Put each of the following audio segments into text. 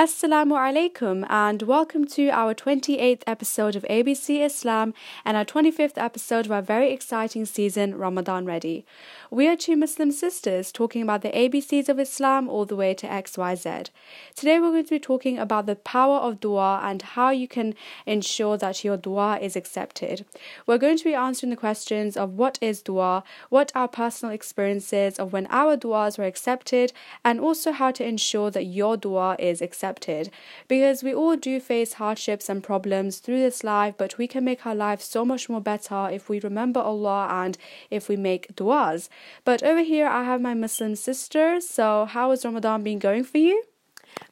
Assalamu alaikum and welcome to our 28th episode of ABC Islam and our 25th episode of our very exciting season Ramadan Ready. We are two Muslim sisters talking about the ABCs of Islam all the way to XYZ. Today we're going to be talking about the power of dua and how you can ensure that your dua is accepted. We're going to be answering the questions of what is dua, what our personal experiences of when our duas were accepted, and also how to ensure that your dua is accepted accepted because we all do face hardships and problems through this life, but we can make our lives so much more better if we remember Allah and if we make du'as. But over here, I have my Muslim sister. So, how has Ramadan been going for you?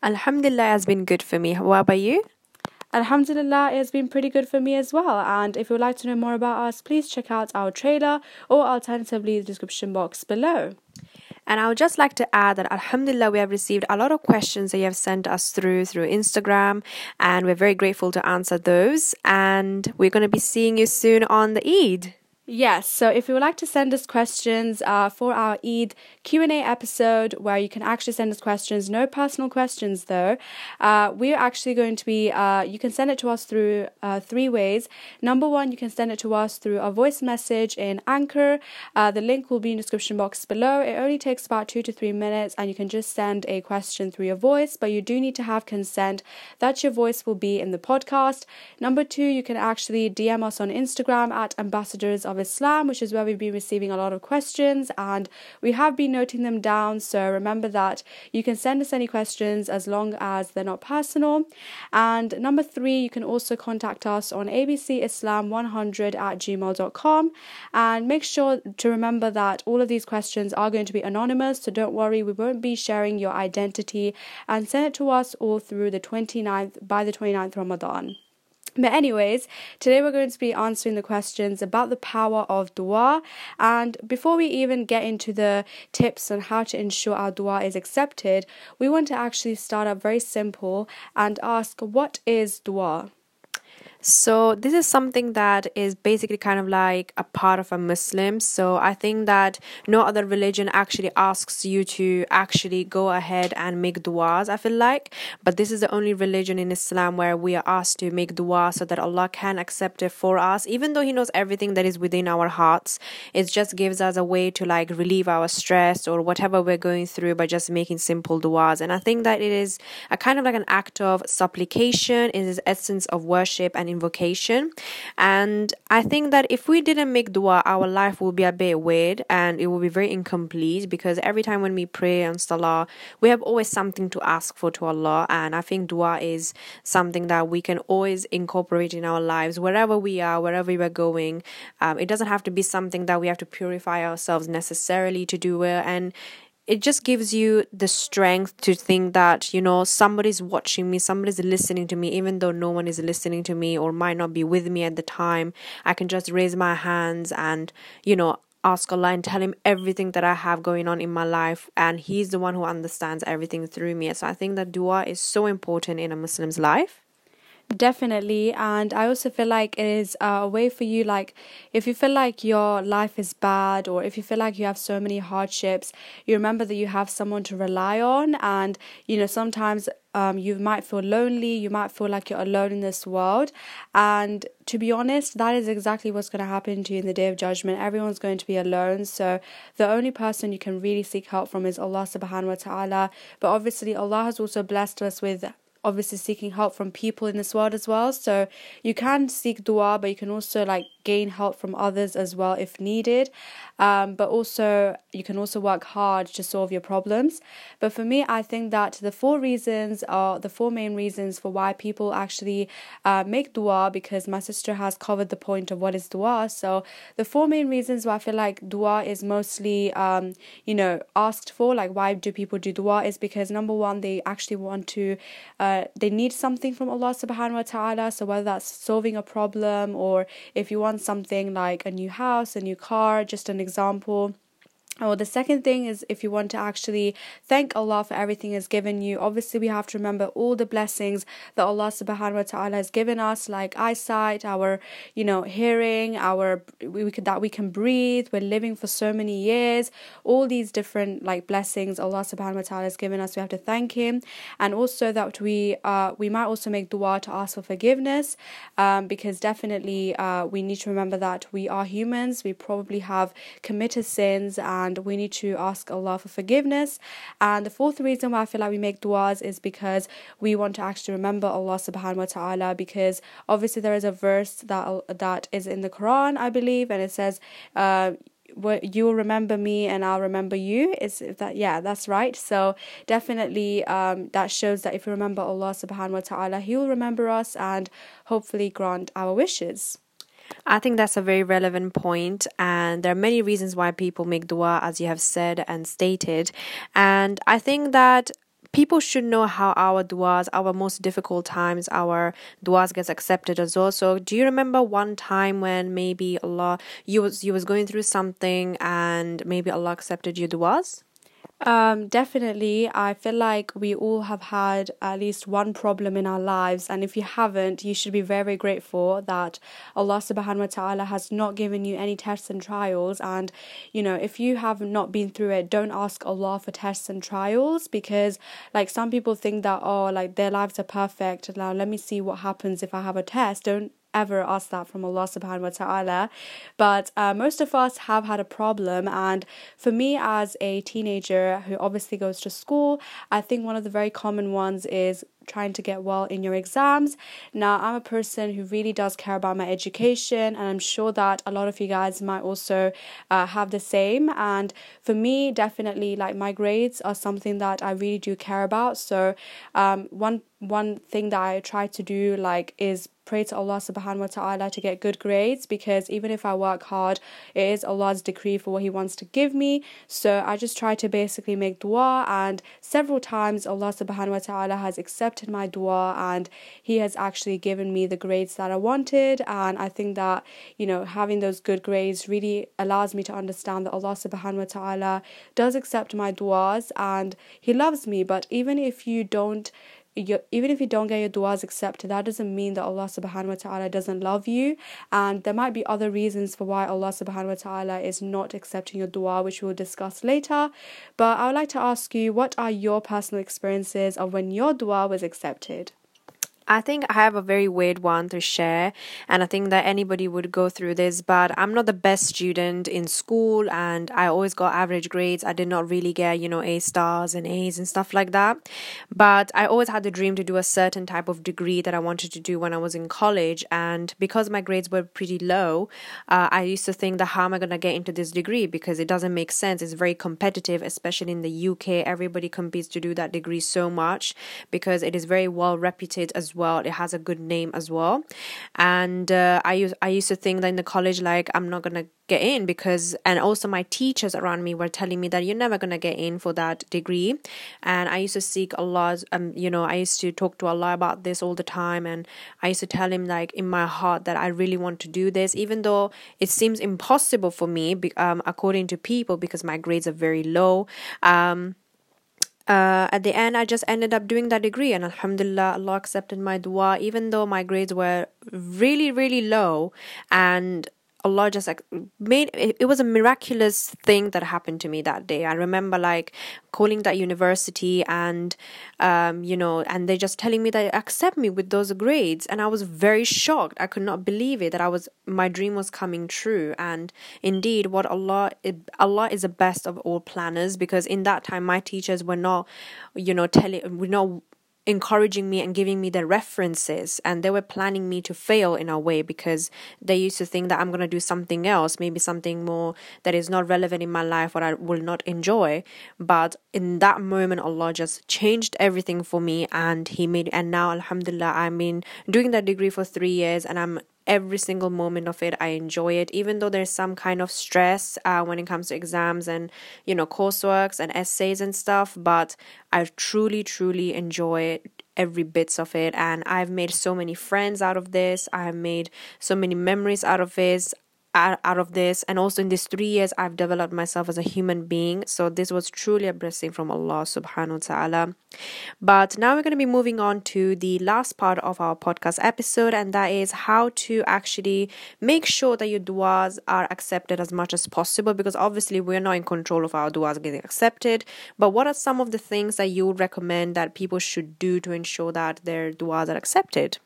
Alhamdulillah has been good for me. What about you? Alhamdulillah, it has been pretty good for me as well. And if you would like to know more about us, please check out our trailer or alternatively the description box below. And I would just like to add that Alhamdulillah, we have received a lot of questions that you have sent us through through Instagram, and we're very grateful to answer those. And we're going to be seeing you soon on the Eid. Yes, so if you would like to send us questions uh, for our Eid Q&A episode where you can actually send us questions, no personal questions though, uh, we're actually going to be, uh, you can send it to us through uh, three ways. Number one, you can send it to us through a voice message in Anchor. Uh, the link will be in the description box below. It only takes about two to three minutes and you can just send a question through your voice, but you do need to have consent that your voice will be in the podcast. Number two, you can actually DM us on Instagram at ambassadors of Islam, which is where we've been receiving a lot of questions and we have been noting them down. So remember that you can send us any questions as long as they're not personal. And number three, you can also contact us on abcislam100 at gmail.com and make sure to remember that all of these questions are going to be anonymous. So don't worry, we won't be sharing your identity and send it to us all through the 29th by the 29th Ramadan. But, anyways, today we're going to be answering the questions about the power of dua. And before we even get into the tips on how to ensure our dua is accepted, we want to actually start up very simple and ask what is dua? So, this is something that is basically kind of like a part of a Muslim. So, I think that no other religion actually asks you to actually go ahead and make du'as, I feel like. But this is the only religion in Islam where we are asked to make dua so that Allah can accept it for us, even though He knows everything that is within our hearts. It just gives us a way to like relieve our stress or whatever we're going through by just making simple du'as. And I think that it is a kind of like an act of supplication, it is essence of worship and invocation. And I think that if we didn't make dua, our life will be a bit weird and it will be very incomplete because every time when we pray and salah, we have always something to ask for to Allah. And I think dua is something that we can always incorporate in our lives wherever we are, wherever we are going. Um, it doesn't have to be something that we have to purify ourselves necessarily to do it. And it just gives you the strength to think that you know somebody's watching me somebody's listening to me even though no one is listening to me or might not be with me at the time i can just raise my hands and you know ask Allah and tell him everything that I have going on in my life and he's the one who understands everything through me. So I think that dua is so important in a Muslim's life. Definitely. And I also feel like it is a way for you, like, if you feel like your life is bad or if you feel like you have so many hardships, you remember that you have someone to rely on. And, you know, sometimes um, you might feel lonely, you might feel like you're alone in this world. And to be honest, that is exactly what's going to happen to you in the day of judgment. Everyone's going to be alone. So the only person you can really seek help from is Allah subhanahu wa ta'ala. But obviously, Allah has also blessed us with obviously seeking help from people in this world as well. So you can seek dua, but you can also like gain help from others as well if needed. Um, but also, you can also work hard to solve your problems. But for me, I think that the four reasons are the four main reasons for why people actually uh, make dua because my sister has covered the point of what is dua. So, the four main reasons why I feel like dua is mostly, um, you know, asked for, like why do people do dua, is because number one, they actually want to, uh, they need something from Allah subhanahu wa ta'ala. So, whether that's solving a problem or if you want something like a new house, a new car, just an example or the second thing is if you want to actually thank Allah for everything He's given you, obviously we have to remember all the blessings that Allah subhanahu wa ta'ala has given us, like eyesight, our you know hearing, our we, we could that we can breathe, we're living for so many years, all these different like blessings Allah subhanahu wa ta'ala has given us, we have to thank Him. And also that we uh we might also make dua to ask for forgiveness, um, because definitely uh we need to remember that we are humans, we probably have committed sins and and we need to ask Allah for forgiveness. And the fourth reason why I feel like we make du'as is because we want to actually remember Allah subhanahu wa ta'ala because obviously there is a verse that that is in the Quran, I believe, and it says uh, you will remember me and I'll remember you. Is that yeah, that's right. So definitely um, that shows that if we remember Allah subhanahu wa ta'ala, He will remember us and hopefully grant our wishes. I think that's a very relevant point, and there are many reasons why people make dua, as you have said and stated. And I think that people should know how our duas, our most difficult times, our duas gets accepted as well. So, do you remember one time when maybe Allah you was you was going through something and maybe Allah accepted your duas? Um, definitely. I feel like we all have had at least one problem in our lives, and if you haven't, you should be very grateful that Allah subhanahu wa ta'ala has not given you any tests and trials. And you know, if you have not been through it, don't ask Allah for tests and trials because, like, some people think that, oh, like their lives are perfect. Now, let me see what happens if I have a test. Don't ever ask that from Allah subhanahu wa ta'ala. But uh, most of us have had a problem. And for me, as a teenager who obviously goes to school, I think one of the very common ones is trying to get well in your exams. Now, I'm a person who really does care about my education, and I'm sure that a lot of you guys might also uh, have the same. And for me, definitely, like my grades are something that I really do care about. So, um, one one thing that I try to do like is pray to Allah subhanahu wa ta'ala to get good grades because even if I work hard, it is Allah's decree for what He wants to give me. So I just try to basically make dua and several times Allah subhanahu wa ta'ala has accepted my dua and He has actually given me the grades that I wanted. And I think that, you know, having those good grades really allows me to understand that Allah subhanahu wa ta'ala does accept my duas and He loves me. But even if you don't even if you don't get your du'as accepted, that doesn't mean that Allah subhanahu wa ta'ala doesn't love you. And there might be other reasons for why Allah subhanahu wa ta'ala is not accepting your dua, which we'll discuss later. But I would like to ask you, what are your personal experiences of when your dua was accepted? I think I have a very weird one to share, and I think that anybody would go through this. But I'm not the best student in school, and I always got average grades. I did not really get, you know, A stars and A's and stuff like that. But I always had the dream to do a certain type of degree that I wanted to do when I was in college. And because my grades were pretty low, uh, I used to think that how am I going to get into this degree? Because it doesn't make sense. It's very competitive, especially in the UK. Everybody competes to do that degree so much because it is very well reputed as well. It has a good name as well. And uh, I used I used to think that in the college, like I'm not gonna get in because, and also my teachers around me were telling me that you're never gonna get in for that degree. And I used to seek Allah. Um, you know, I used to talk to Allah about this all the time, and I used to tell Him like in my heart that I really want to do this, even though it seems impossible for me, um, according to people, because my grades are very low. Um, uh, at the end, I just ended up doing that degree, and Alhamdulillah, Allah accepted my dua, even though my grades were really, really low, and Allah just like made it, it was a miraculous thing that happened to me that day. I remember like calling that university and um, you know, and they just telling me that accept me with those grades, and I was very shocked. I could not believe it that I was my dream was coming true. And indeed, what Allah Allah is the best of all planners because in that time my teachers were not, you know, telling were not encouraging me and giving me the references and they were planning me to fail in a way because they used to think that I'm going to do something else maybe something more that is not relevant in my life or I will not enjoy. But in that moment Allah just changed everything for me and he made and now alhamdulillah I've been doing that degree for 3 years and I'm every single moment of it i enjoy it. Even though there's some kind of stress uh, when it comes to exams and you know courseworks and essays and stuff but i truly truly enjoy every bits of it. And i've made so many friends out of this. I've made so many memories out of this out, of this. And also in these three years i've developed myself as a human being. So this was truly a blessing from allah subhanahu wa ta'ala. But now we're going to be moving on to the last part of our podcast episode and that is how to actually make sure that your duas are accepted as much as possible because obviously we're not in control of our duas getting accepted. But what are some of the things that you would recommend that people should do to ensure that their duas are accepted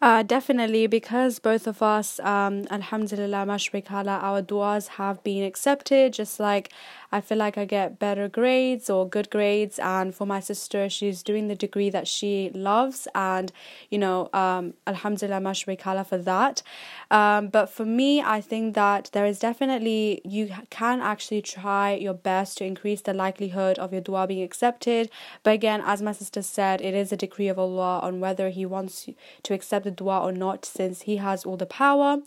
uh, definitely, because both of us, um, Alhamdulillah, mashrikala, our duas have been accepted. Just like I feel like I get better grades or good grades, and for my sister, she's doing the degree that she loves, and you know, um, Alhamdulillah, mashrikala for that. Um, but for me, I think that there is definitely you can actually try your best to increase the likelihood of your dua being accepted. But again, as my sister said, it is a decree of Allah on whether He wants to accept the dua or not, since He has all the power.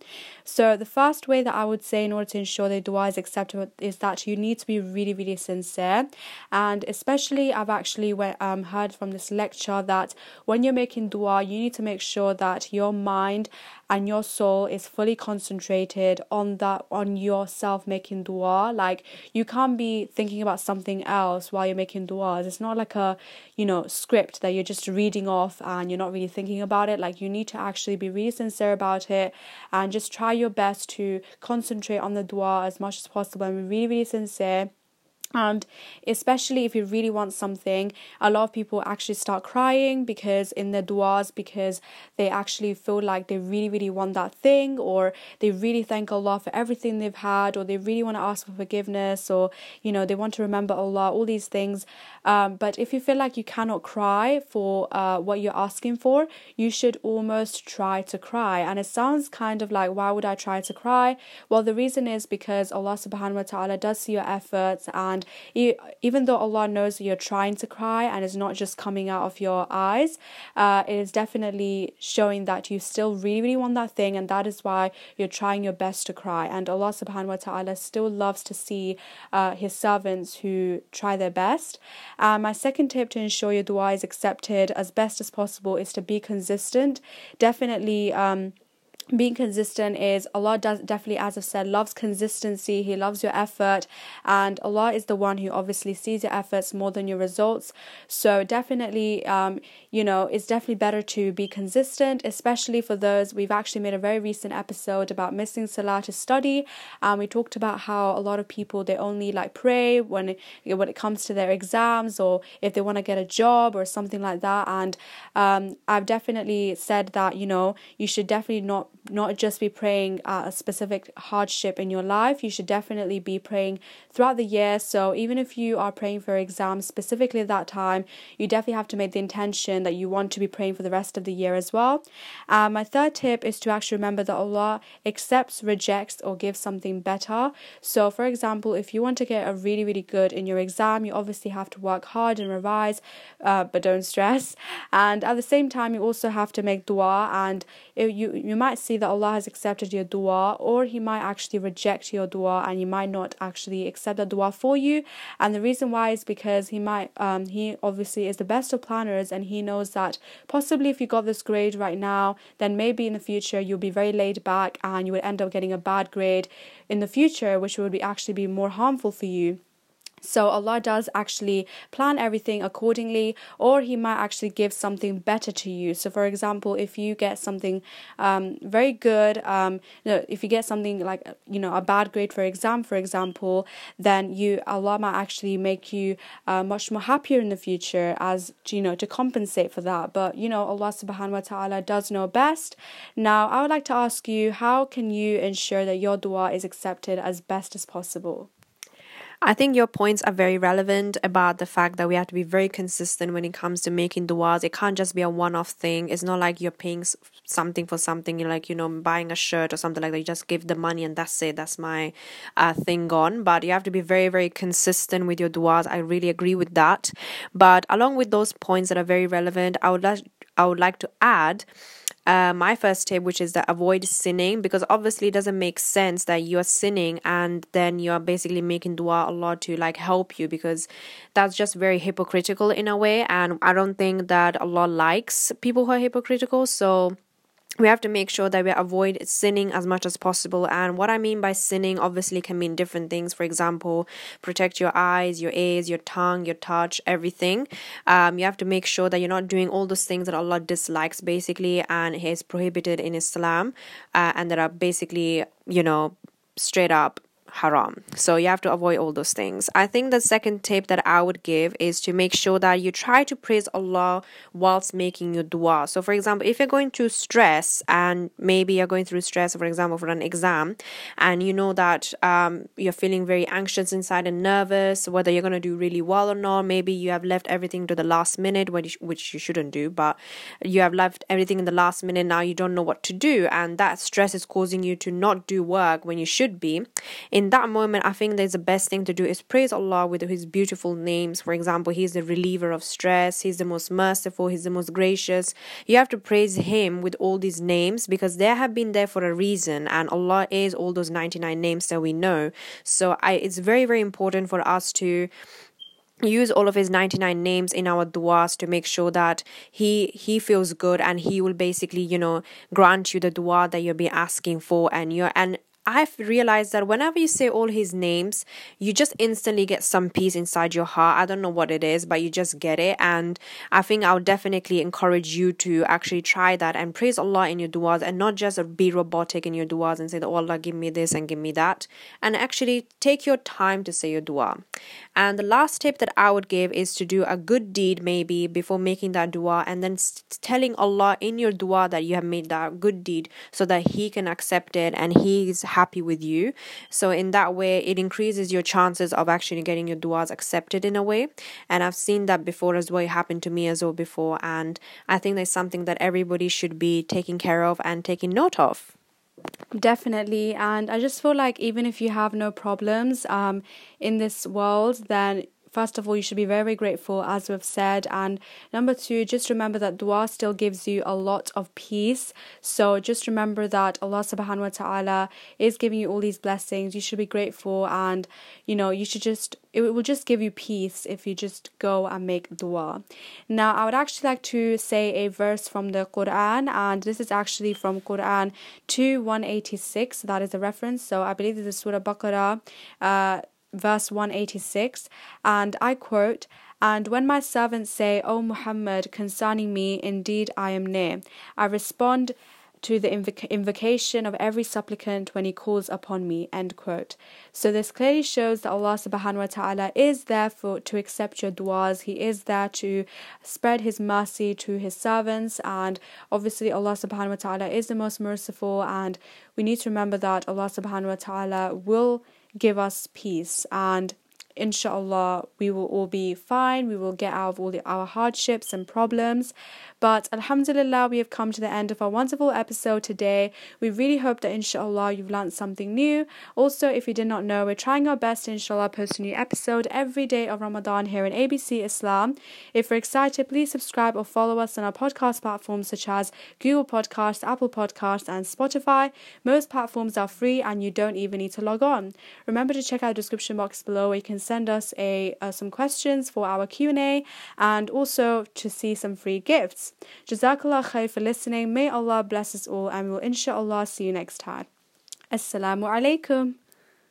So, the first way that I would say in order to ensure the dua is accepted is that you need to be really, really sincere. And especially, I've actually um, heard from this lecture that when you're making dua, you need to make sure that your mind and your soul is fully concentrated on that on yourself making dua. Like you can't be thinking about something else while you're making duas. It's not like a you know script that you're just reading off and you're not really thinking about it. Like you need to actually be really sincere about it and just try your best to concentrate on the dua as much as possible and be really really sincere and especially if you really want something a lot of people actually start crying because in their duas because they actually feel like they really really want that thing or they really thank allah for everything they've had or they really want to ask for forgiveness or you know they want to remember allah all these things. Um, but if you feel like you cannot cry for uh, what you're asking for you should almost try to cry. And it sounds kind of like why would i try to cry? Well the reason is because allah subhanahu wa ta'ala does see your efforts and and even though Allah knows that you're trying to cry and it's not just coming out of your eyes, uh, it is definitely showing that you still really, really want that thing, and that is why you're trying your best to cry. And Allah subhanahu wa ta'ala still loves to see uh, His servants who try their best. Uh, my second tip to ensure your dua is accepted as best as possible is to be consistent. Definitely. Um, being consistent is Allah does definitely as I've said loves consistency. He loves your effort. And Allah is the one who obviously sees your efforts more than your results. So definitely um, you know it's definitely better to be consistent especially for those we've actually made a very recent episode about missing salah to study. And we talked about how a lot of people they only like pray when it, when it comes to their exams or if they want to get a job or something like that. And um, I've definitely said that you know you should definitely not not just be praying at a specific hardship in your life. You should definitely be praying throughout the year. So even if you are praying for exams specifically at that time, you definitely have to make the intention that you want to be praying for the rest of the year as well. Um, my third tip is to actually remember that Allah accepts, rejects, or gives something better. So, for example, if you want to get a really, really good in your exam, you obviously have to work hard and revise, uh, but don't stress. And at the same time, you also have to make dua, and you you might see that Allah has accepted your dua, or He might actually reject your dua, and He might not actually accept the dua for you. And the reason why is because He might um He obviously is the best of planners, and He knows that possibly if you got this grade right now, then maybe in the future you'll be very laid back and you would end up getting a bad grade in the future, which would be actually be more harmful for you. So Allah does actually plan everything accordingly, or He might actually give something better to you. So, for example, if you get something um, very good, um, you know, if you get something like you know a bad grade for exam, for example, then you Allah might actually make you uh, much more happier in the future, as you know to compensate for that. But you know Allah Subhanahu wa Taala does know best. Now, I would like to ask you, how can you ensure that your dua is accepted as best as possible? I think your points are very relevant about the fact that we have to be very consistent when it comes to making duas. It can't just be a one off thing. It's not like you're paying something for something, you're like, you know, buying a shirt or something like that. You just give the money and that's it. That's my uh, thing gone. But you have to be very, very consistent with your duas. I really agree with that. But along with those points that are very relevant, I would like, I would like to add uh, my first tip, which is to avoid sinning, because obviously it doesn't make sense that you are sinning and then you are basically making dua Allah to like help you, because that's just very hypocritical in a way. And I don't think that Allah likes people who are hypocritical. So we have to make sure that we avoid sinning as much as possible. And what I mean by sinning obviously can mean different things. For example, protect your eyes, your ears, your tongue, your touch, everything. Um, you have to make sure that you're not doing all those things that Allah dislikes, basically, and is prohibited in Islam, uh, and that are basically, you know, straight up haram. So you have to avoid all those things. I think the second tip that I would give is to make sure that you try to praise Allah whilst making your dua. So for example, if you're going through stress and maybe you're going through stress, for example, for an exam, and you know that um, you're feeling very anxious inside and nervous, whether you're going to do really well or not, maybe you have left everything to the last minute, which you shouldn't do, but you have left everything in the last minute. Now you don't know what to do, and that stress is causing you to not do work when you should be. In in that moment, I think there's the best thing to do is praise Allah with His beautiful names. For example, He's the reliever of stress, He's the most merciful, He's the most gracious. You have to praise Him with all these names because they have been there for a reason, and Allah is all those 99 names that we know. So I, it's very, very important for us to use all of his 99 names in our duas to make sure that he he feels good and he will basically you know grant you the dua that you'll be asking for and you're and I've realized that whenever you say all his names, you just instantly get some peace inside your heart. I don't know what it is, but you just get it. And I think I would definitely encourage you to actually try that and praise Allah in your du'as and not just be robotic in your du'as and say, Oh Allah, give me this and give me that. And actually take your time to say your du'a. And the last tip that I would give is to do a good deed maybe before making that dua and then telling Allah in your dua that you have made that good deed so that He can accept it and He is happy with you. So in that way, it increases your chances of actually getting your duas accepted in a way. And I've seen that before as well. It happened to me as well before. And I think that's something that everybody should be taking care of and taking note of. Definitely. And I just feel like even if you have no problems um, in this world, then first of all, you should be very, grateful, as we've said. And number two, just remember that dua still gives you a lot of peace. So just remember that Allah subhanahu wa ta'ala is giving you all these blessings. You should be grateful and, you know, you should just, it will just give you peace if you just go and make dua. Now, I would actually like to say a verse from the Quran, and this is actually from Quran 2 186. That is a reference. So I believe this is Surah Baqarah. Uh, verse 186, and I quote, And when my servants say, O Muhammad, concerning me, indeed I am near, I respond to the invoc- invocation of every supplicant when he calls upon me. End quote. So this clearly shows that Allah subhanahu wa ta'ala is there for to accept your du'as. He is there to spread his mercy to his servants and obviously Allah subhanahu wa ta'ala is the most merciful and we need to remember that Allah subhanahu wa ta'ala will give us peace. And inshallah we will all be fine. We will get out of all the, our hardships and problems but Alhamdulillah, we have come to the end of our wonderful episode today. We really hope that inshallah you've learned something new. Also, if you did not know, we're trying our best to inshallah post a new episode every day of Ramadan here in ABC Islam. If you're excited, please subscribe or follow us on our podcast platforms such as Google Podcasts, Apple Podcasts, and Spotify. Most platforms are free and you don't even need to log on. Remember to check out the description box below where you can send us a uh, some questions for our Q&A and also to see some free gifts. Jazakallah khair for listening. May Allah bless us all and we will inshallah see you next time. Assalamu alaikum.